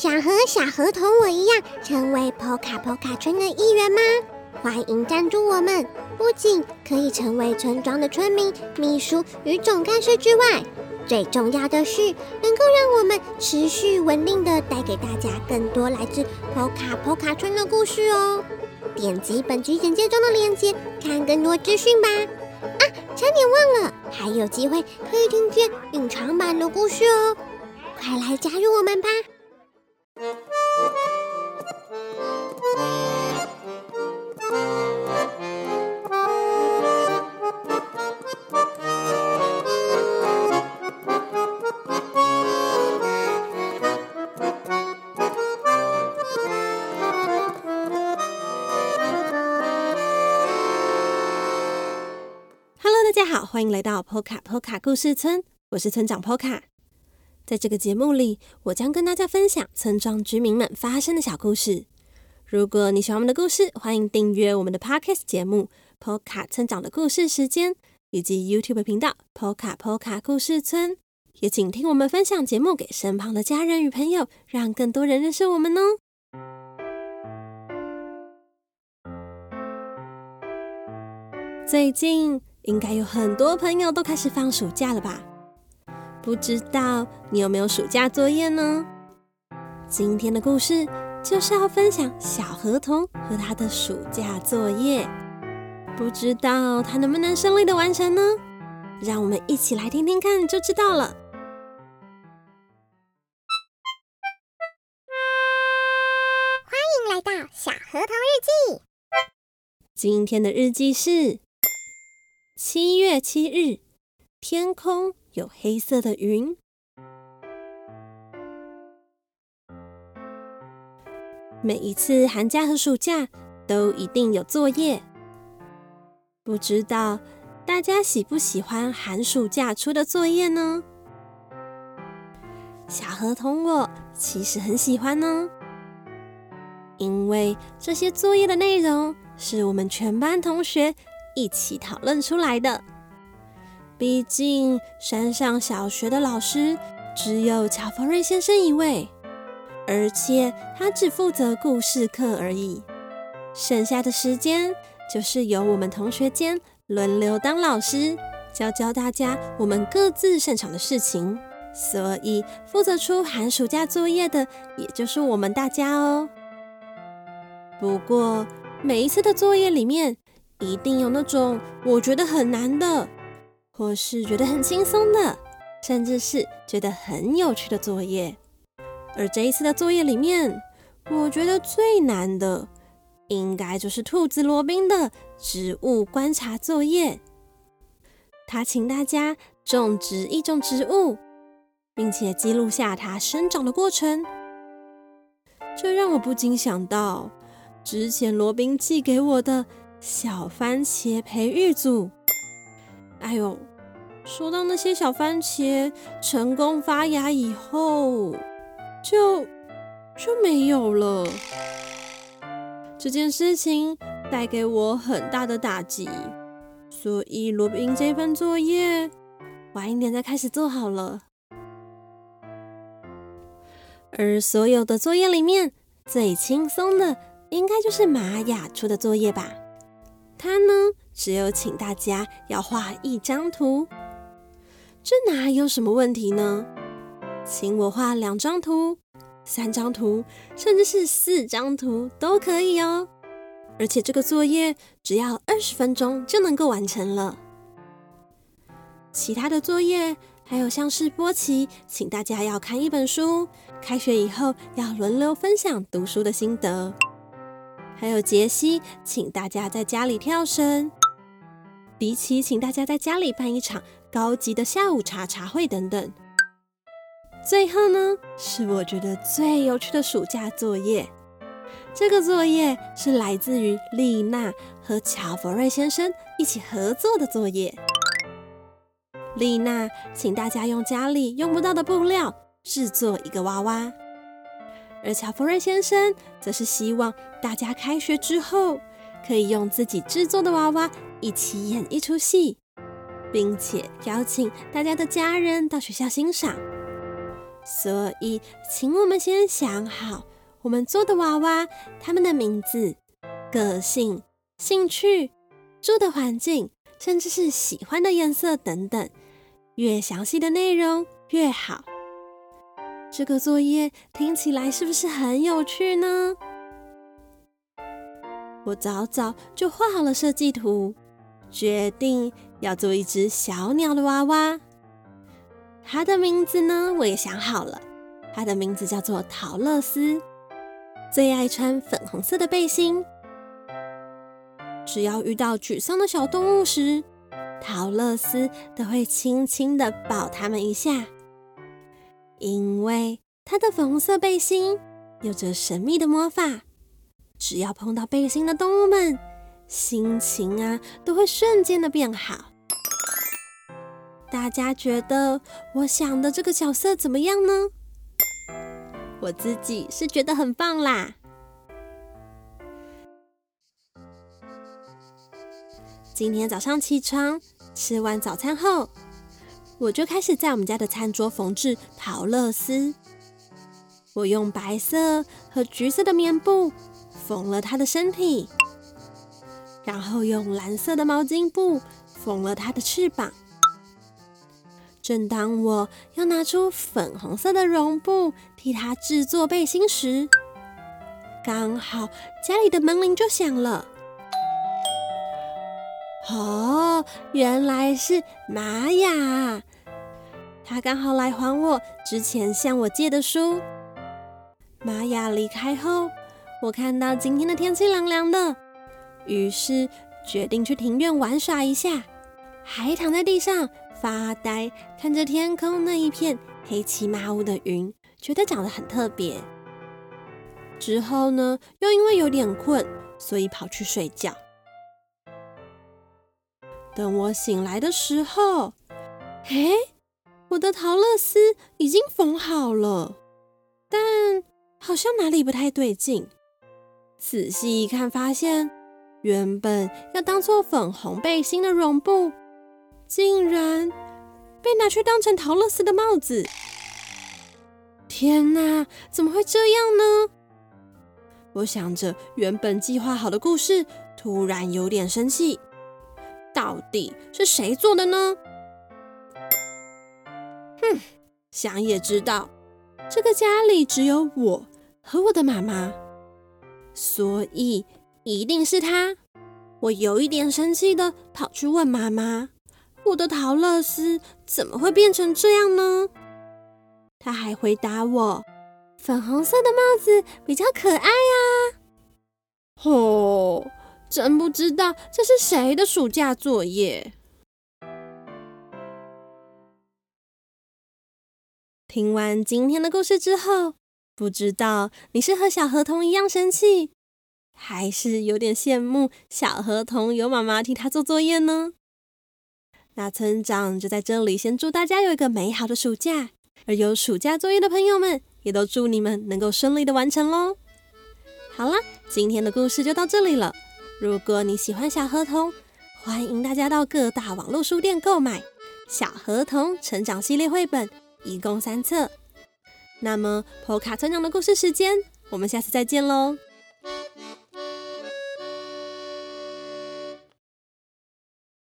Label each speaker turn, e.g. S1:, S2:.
S1: 想和小河童我一样成为波卡波卡村的一员吗？欢迎赞助我们，不仅可以成为村庄的村民、秘书与总干事之外，最重要的是能够让我们持续稳定的带给大家更多来自波卡波卡村的故事哦。点击本集简介中的链接，看更多资讯吧。啊，差点忘了，还有机会可以听见隐藏版的故事哦。快来加入我们吧！
S2: 好，欢迎来到 Poka Poka 故事村，我是村长 Poka。在这个节目里，我将跟大家分享村庄居民们发生的小故事。如果你喜欢我们的故事，欢迎订阅我们的 Podcast 节目《波卡村长的故事时间》，以及 YouTube 频道《波卡波卡故事村》。也请听我们分享节目给身旁的家人与朋友，让更多人认识我们哦。最近，应该有很多朋友都开始放暑假了吧？不知道你有没有暑假作业呢？今天的故事就是要分享小河童和他的暑假作业，不知道他能不能顺利的完成呢？让我们一起来听听看就知道了。
S1: 欢迎来到小河童日记。
S2: 今天的日记是。七月七日，天空有黑色的云。每一次寒假和暑假都一定有作业，不知道大家喜不喜欢寒暑假出的作业呢？小河童我其实很喜欢呢，因为这些作业的内容是我们全班同学。一起讨论出来的。毕竟山上小学的老师只有乔佛瑞先生一位，而且他只负责故事课而已，剩下的时间就是由我们同学间轮流当老师，教教大家我们各自擅长的事情。所以负责出寒暑假作业的，也就是我们大家哦。不过每一次的作业里面，一定有那种我觉得很难的，或是觉得很轻松的，甚至是觉得很有趣的作业。而这一次的作业里面，我觉得最难的，应该就是兔子罗宾的植物观察作业。他请大家种植一种植物，并且记录下它生长的过程。这让我不禁想到，之前罗宾寄给我的。小番茄培育组，哎呦，说到那些小番茄成功发芽以后，就就没有了。这件事情带给我很大的打击，所以罗宾这份作业晚一点再开始做好了。而所有的作业里面最轻松的，应该就是玛雅出的作业吧。他呢，只有请大家要画一张图，这哪有什么问题呢？请我画两张图、三张图，甚至是四张图都可以哦。而且这个作业只要二十分钟就能够完成了。其他的作业还有像是波奇，请大家要看一本书，开学以后要轮流分享读书的心得。还有杰西，请大家在家里跳绳；比奇，请大家在家里办一场高级的下午茶茶会等等。最后呢，是我觉得最有趣的暑假作业。这个作业是来自于丽娜和乔佛瑞先生一起合作的作业。丽娜，请大家用家里用不到的布料制作一个娃娃。而乔峰瑞先生则是希望大家开学之后可以用自己制作的娃娃一起演一出戏，并且邀请大家的家人到学校欣赏。所以，请我们先想好我们做的娃娃，他们的名字、个性、兴趣、住的环境，甚至是喜欢的颜色等等，越详细的内容越好。这个作业听起来是不是很有趣呢？我早早就画好了设计图，决定要做一只小鸟的娃娃。它的名字呢，我也想好了，它的名字叫做桃乐丝，最爱穿粉红色的背心。只要遇到沮丧的小动物时，桃乐丝都会轻轻的抱它们一下，因为它的粉红色背心有着神秘的魔法。只要碰到背心的动物们，心情啊都会瞬间的变好。大家觉得我想的这个角色怎么样呢？我自己是觉得很棒啦。今天早上起床，吃完早餐后，我就开始在我们家的餐桌缝制桃乐丝。我用白色和橘色的棉布。缝了它的身体，然后用蓝色的毛巾布缝了它的翅膀。正当我要拿出粉红色的绒布替它制作背心时，刚好家里的门铃就响了。哦，原来是玛雅，她刚好来还我之前向我借的书。玛雅离开后。我看到今天的天气凉凉的，于是决定去庭院玩耍一下，还躺在地上发呆，看着天空那一片黑漆麻乌的云，觉得长得很特别。之后呢，又因为有点困，所以跑去睡觉。等我醒来的时候，嘿，我的桃乐丝已经缝好了，但好像哪里不太对劲。仔细一看，发现原本要当做粉红背心的绒布，竟然被拿去当成桃乐丝的帽子。天哪，怎么会这样呢？我想着原本计划好的故事，突然有点生气。到底是谁做的呢？哼，想也知道，这个家里只有我和我的妈妈。所以一定是他。我有一点生气的跑去问妈妈：“我的桃乐丝怎么会变成这样呢？”他还回答我：“粉红色的帽子比较可爱呀。”，真不知道这是谁的暑假作业。听完今天的故事之后，不知道你是和小河童一样生气，还是有点羡慕小河童有妈妈替他做作业呢？那村长就在这里先祝大家有一个美好的暑假，而有暑假作业的朋友们，也都祝你们能够顺利的完成喽。好啦，今天的故事就到这里了。如果你喜欢小河童，欢迎大家到各大网络书店购买《小河童成长系列绘本》，一共三册。那么，破卡成长的故事时间，我们下次再见喽。